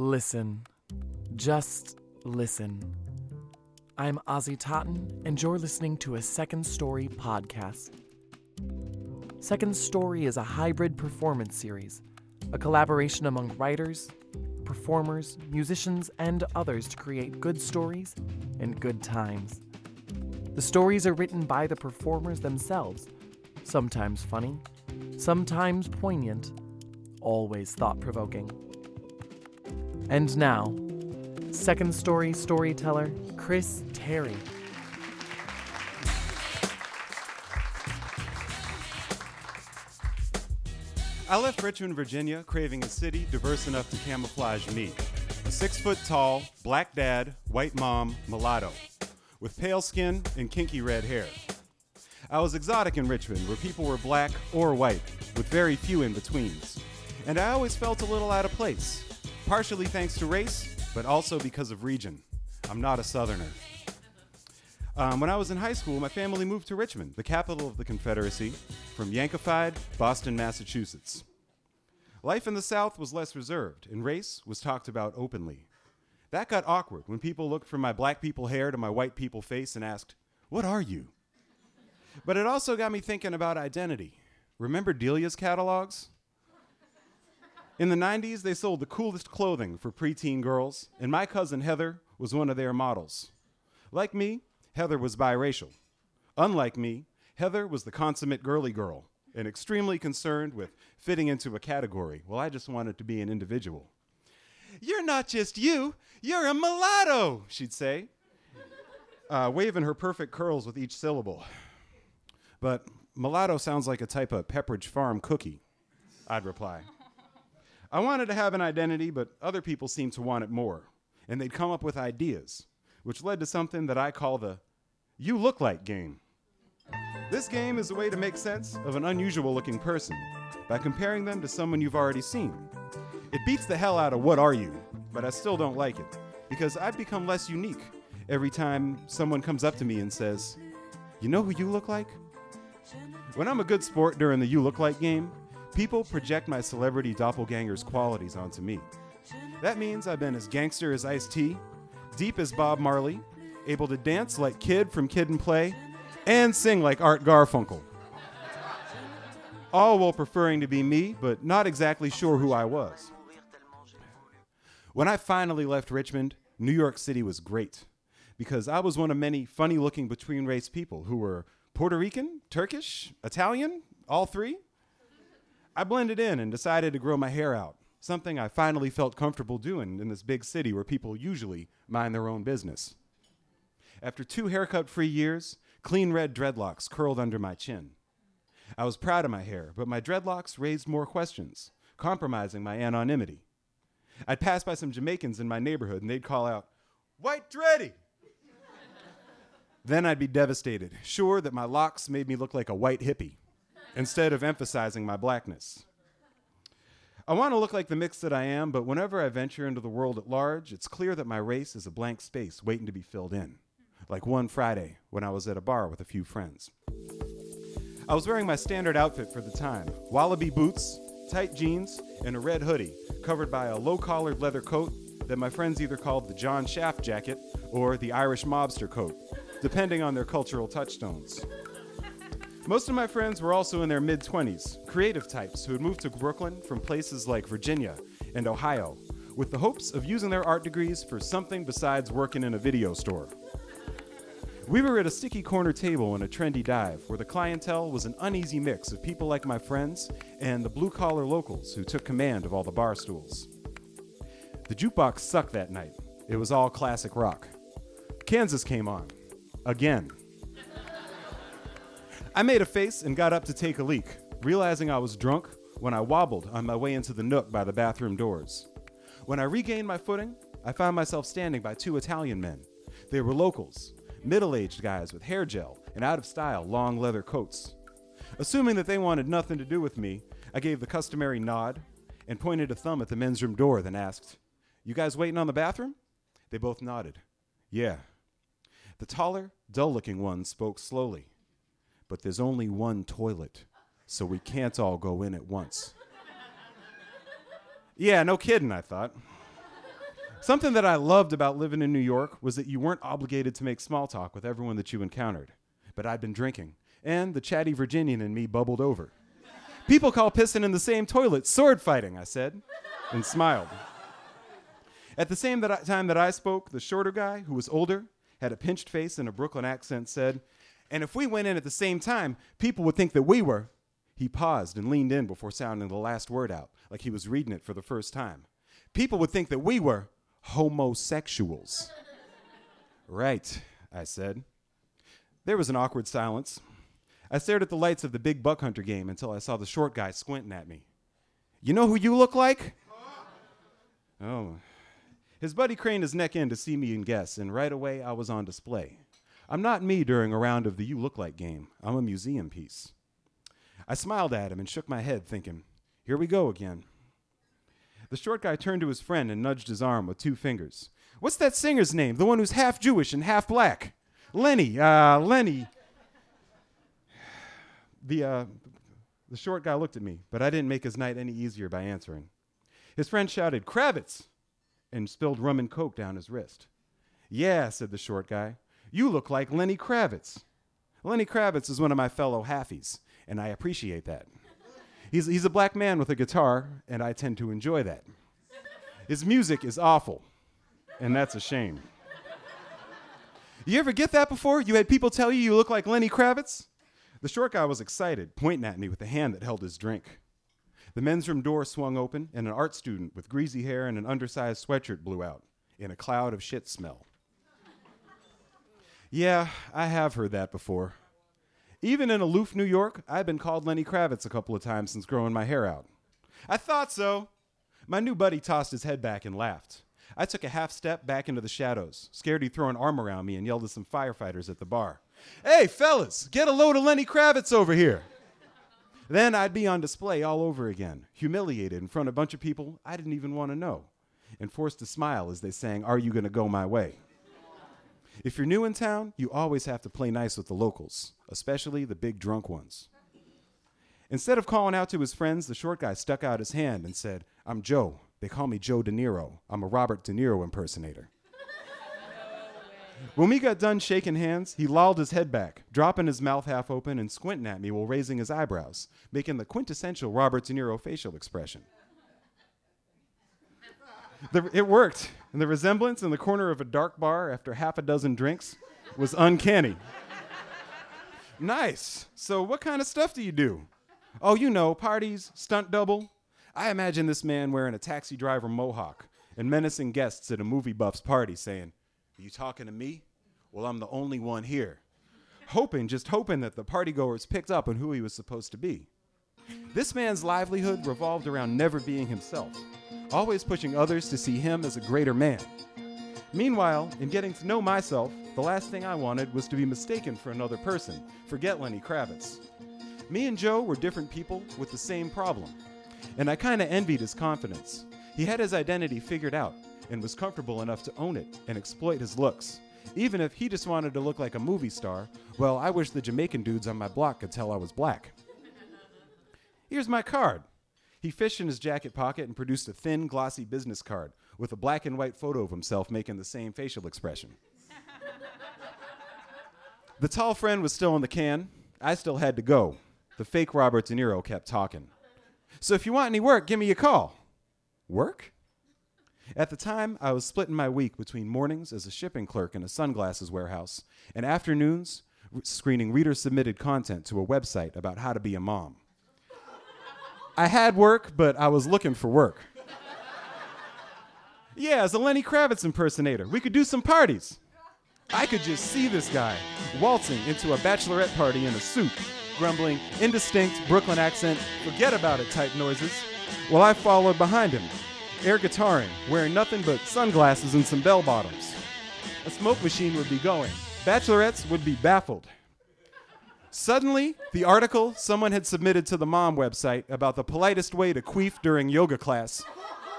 Listen. Just listen. I'm Ozzy Totten, and you're listening to a Second Story podcast. Second Story is a hybrid performance series, a collaboration among writers, performers, musicians, and others to create good stories and good times. The stories are written by the performers themselves, sometimes funny, sometimes poignant, always thought provoking. And now, second story storyteller Chris Terry. I left Richmond, Virginia, craving a city diverse enough to camouflage me. A six foot tall, black dad, white mom, mulatto, with pale skin and kinky red hair. I was exotic in Richmond, where people were black or white, with very few in betweens. And I always felt a little out of place, partially thanks to race, but also because of region. I'm not a Southerner. Um, when I was in high school, my family moved to Richmond, the capital of the Confederacy, from Yankified, Boston, Massachusetts. Life in the South was less reserved, and race was talked about openly. That got awkward when people looked from my black people hair to my white people face and asked, What are you? But it also got me thinking about identity. Remember Delia's catalogs? In the 90s, they sold the coolest clothing for preteen girls, and my cousin Heather was one of their models. Like me, Heather was biracial. Unlike me, Heather was the consummate girly girl and extremely concerned with fitting into a category. Well, I just wanted to be an individual. You're not just you, you're a mulatto, she'd say, uh, waving her perfect curls with each syllable. But mulatto sounds like a type of Pepperidge Farm cookie, I'd reply. I wanted to have an identity, but other people seemed to want it more, and they'd come up with ideas, which led to something that I call the You Look Like game. This game is a way to make sense of an unusual looking person by comparing them to someone you've already seen. It beats the hell out of what are you, but I still don't like it because I've become less unique every time someone comes up to me and says, You know who you look like? When I'm a good sport during the You Look Like game, people project my celebrity doppelganger's qualities onto me. That means I've been as gangster as Ice T, deep as Bob Marley, able to dance like Kid from Kid and Play, and sing like Art Garfunkel. All while preferring to be me, but not exactly sure who I was. When I finally left Richmond, New York City was great because I was one of many funny looking between race people who were Puerto Rican, Turkish, Italian, all three. I blended in and decided to grow my hair out, something I finally felt comfortable doing in this big city where people usually mind their own business. After two haircut free years, clean red dreadlocks curled under my chin. I was proud of my hair, but my dreadlocks raised more questions, compromising my anonymity. I'd pass by some Jamaicans in my neighborhood and they'd call out, White Dreddy! then I'd be devastated, sure that my locks made me look like a white hippie, instead of emphasizing my blackness. I want to look like the mix that I am, but whenever I venture into the world at large, it's clear that my race is a blank space waiting to be filled in. Like one Friday when I was at a bar with a few friends. I was wearing my standard outfit for the time wallaby boots, tight jeans, and a red hoodie covered by a low collared leather coat that my friends either called the John Shaft jacket or the Irish mobster coat, depending on their cultural touchstones. Most of my friends were also in their mid 20s, creative types who had moved to Brooklyn from places like Virginia and Ohio, with the hopes of using their art degrees for something besides working in a video store. We were at a sticky corner table in a trendy dive where the clientele was an uneasy mix of people like my friends and the blue collar locals who took command of all the bar stools. The jukebox sucked that night. It was all classic rock. Kansas came on. Again. I made a face and got up to take a leak, realizing I was drunk when I wobbled on my way into the nook by the bathroom doors. When I regained my footing, I found myself standing by two Italian men. They were locals, middle aged guys with hair gel and out of style long leather coats. Assuming that they wanted nothing to do with me, I gave the customary nod and pointed a thumb at the men's room door, then asked, You guys waiting on the bathroom? They both nodded. Yeah. The taller, dull looking one spoke slowly. But there's only one toilet, so we can't all go in at once. yeah, no kidding, I thought. Something that I loved about living in New York was that you weren't obligated to make small talk with everyone that you encountered. But I'd been drinking, and the chatty Virginian in me bubbled over. People call pissing in the same toilet sword fighting, I said, and smiled. At the same that I, time that I spoke, the shorter guy, who was older, had a pinched face and a Brooklyn accent, said, And if we went in at the same time, people would think that we were. He paused and leaned in before sounding the last word out, like he was reading it for the first time. People would think that we were homosexuals. right, I said. There was an awkward silence. I stared at the lights of the big buck hunter game until I saw the short guy squinting at me. You know who you look like? Oh. His buddy craned his neck in to see me and guess, and right away I was on display. I'm not me during a round of the You Look Like game. I'm a museum piece. I smiled at him and shook my head, thinking, here we go again. The short guy turned to his friend and nudged his arm with two fingers. What's that singer's name? The one who's half Jewish and half black? Lenny. Uh, Lenny. The, uh, the short guy looked at me, but I didn't make his night any easier by answering. His friend shouted, Kravitz! and spilled rum and coke down his wrist. Yeah, said the short guy. You look like Lenny Kravitz. Lenny Kravitz is one of my fellow halfies, and I appreciate that. He's, he's a black man with a guitar, and I tend to enjoy that. His music is awful, and that's a shame. You ever get that before? You had people tell you you look like Lenny Kravitz? The short guy was excited, pointing at me with the hand that held his drink. The men's room door swung open, and an art student with greasy hair and an undersized sweatshirt blew out in a cloud of shit smell. Yeah, I have heard that before. Even in aloof New York, I've been called Lenny Kravitz a couple of times since growing my hair out. I thought so. My new buddy tossed his head back and laughed. I took a half step back into the shadows, scared he'd throw an arm around me and yelled at some firefighters at the bar. Hey, fellas, get a load of Lenny Kravitz over here. then I'd be on display all over again, humiliated in front of a bunch of people I didn't even want to know, and forced to smile as they sang, Are You Gonna Go My Way? If you're new in town, you always have to play nice with the locals, especially the big drunk ones. Instead of calling out to his friends, the short guy stuck out his hand and said, I'm Joe. They call me Joe De Niro. I'm a Robert De Niro impersonator. When we got done shaking hands, he lolled his head back, dropping his mouth half open and squinting at me while raising his eyebrows, making the quintessential Robert De Niro facial expression. The, it worked, and the resemblance in the corner of a dark bar after half a dozen drinks was uncanny. nice. So, what kind of stuff do you do? Oh, you know, parties, stunt double. I imagine this man wearing a taxi driver mohawk and menacing guests at a movie buff's party saying, Are you talking to me? Well, I'm the only one here. Hoping, just hoping that the partygoers picked up on who he was supposed to be. This man's livelihood revolved around never being himself, always pushing others to see him as a greater man. Meanwhile, in getting to know myself, the last thing I wanted was to be mistaken for another person. Forget Lenny Kravitz. Me and Joe were different people with the same problem. And I kind of envied his confidence. He had his identity figured out and was comfortable enough to own it and exploit his looks. Even if he just wanted to look like a movie star, well, I wish the Jamaican dudes on my block could tell I was black. Here's my card. He fished in his jacket pocket and produced a thin, glossy business card with a black and white photo of himself making the same facial expression. the tall friend was still in the can. I still had to go. The fake Robert De Niro kept talking. So if you want any work, give me a call. Work? At the time, I was splitting my week between mornings as a shipping clerk in a sunglasses warehouse and afternoons r- screening reader submitted content to a website about how to be a mom. I had work, but I was looking for work. Yeah, as a Lenny Kravitz impersonator, we could do some parties. I could just see this guy waltzing into a bachelorette party in a suit, grumbling indistinct Brooklyn accent, forget about it type noises, while I followed behind him, air guitaring, wearing nothing but sunglasses and some bell bottoms. A smoke machine would be going. Bachelorettes would be baffled. Suddenly, the article someone had submitted to the mom website about the politest way to queef during yoga class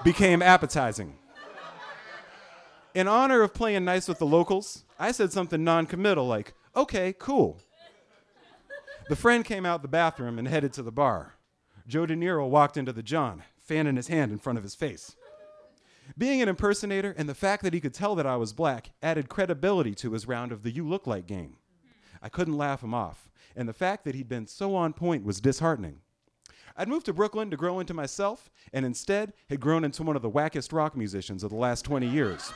became appetizing. In honor of playing nice with the locals, I said something non committal like, okay, cool. The friend came out the bathroom and headed to the bar. Joe De Niro walked into the John, fanning his hand in front of his face. Being an impersonator and the fact that he could tell that I was black added credibility to his round of the You Look Like game. I couldn't laugh him off, and the fact that he'd been so on point was disheartening. I'd moved to Brooklyn to grow into myself, and instead had grown into one of the wackest rock musicians of the last 20 years.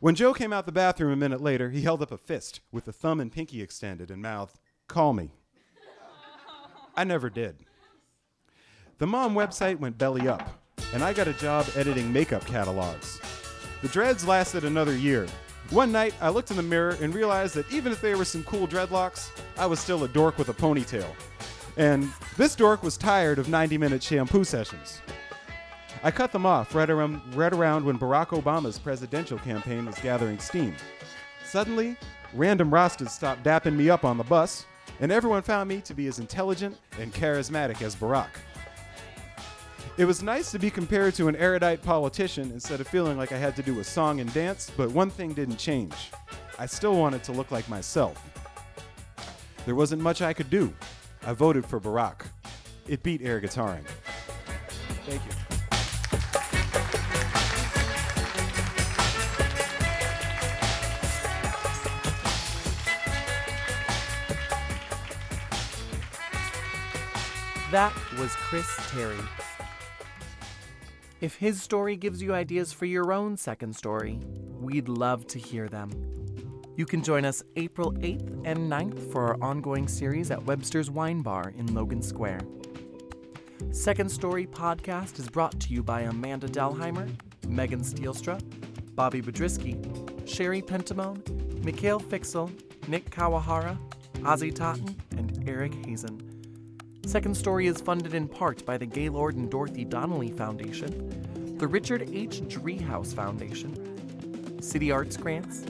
when Joe came out the bathroom a minute later, he held up a fist with the thumb and pinky extended and mouthed, Call me. I never did. The mom website went belly up, and I got a job editing makeup catalogs. The dreads lasted another year. One night, I looked in the mirror and realized that even if there were some cool dreadlocks, I was still a dork with a ponytail. And this dork was tired of 90 minute shampoo sessions. I cut them off right around, right around when Barack Obama's presidential campaign was gathering steam. Suddenly, random Rastas stopped dapping me up on the bus, and everyone found me to be as intelligent and charismatic as Barack. It was nice to be compared to an erudite politician instead of feeling like I had to do a song and dance, but one thing didn't change. I still wanted to look like myself. There wasn't much I could do. I voted for Barack. It beat air guitaring. Thank you. That was Chris Terry. If his story gives you ideas for your own second story, we'd love to hear them. You can join us April 8th and 9th for our ongoing series at Webster's Wine Bar in Logan Square. Second Story Podcast is brought to you by Amanda Delheimer, Megan Stielstra, Bobby Bedrisky, Sherry Pentamone, Mikhail Fixel, Nick Kawahara, Ozzy Totten, and Eric Hazen. Second Story is funded in part by the Gaylord and Dorothy Donnelly Foundation, the Richard H. Driehaus Foundation, City Arts Grants,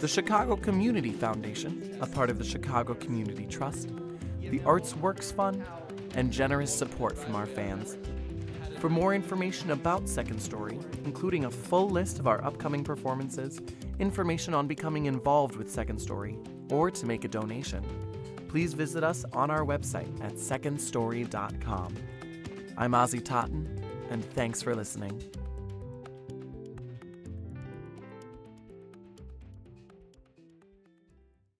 the Chicago Community Foundation, a part of the Chicago Community Trust, the Arts Works Fund, and generous support from our fans. For more information about Second Story, including a full list of our upcoming performances, information on becoming involved with Second Story, or to make a donation, please visit us on our website at secondstory.com. I'm Ozzy Totten, and thanks for listening.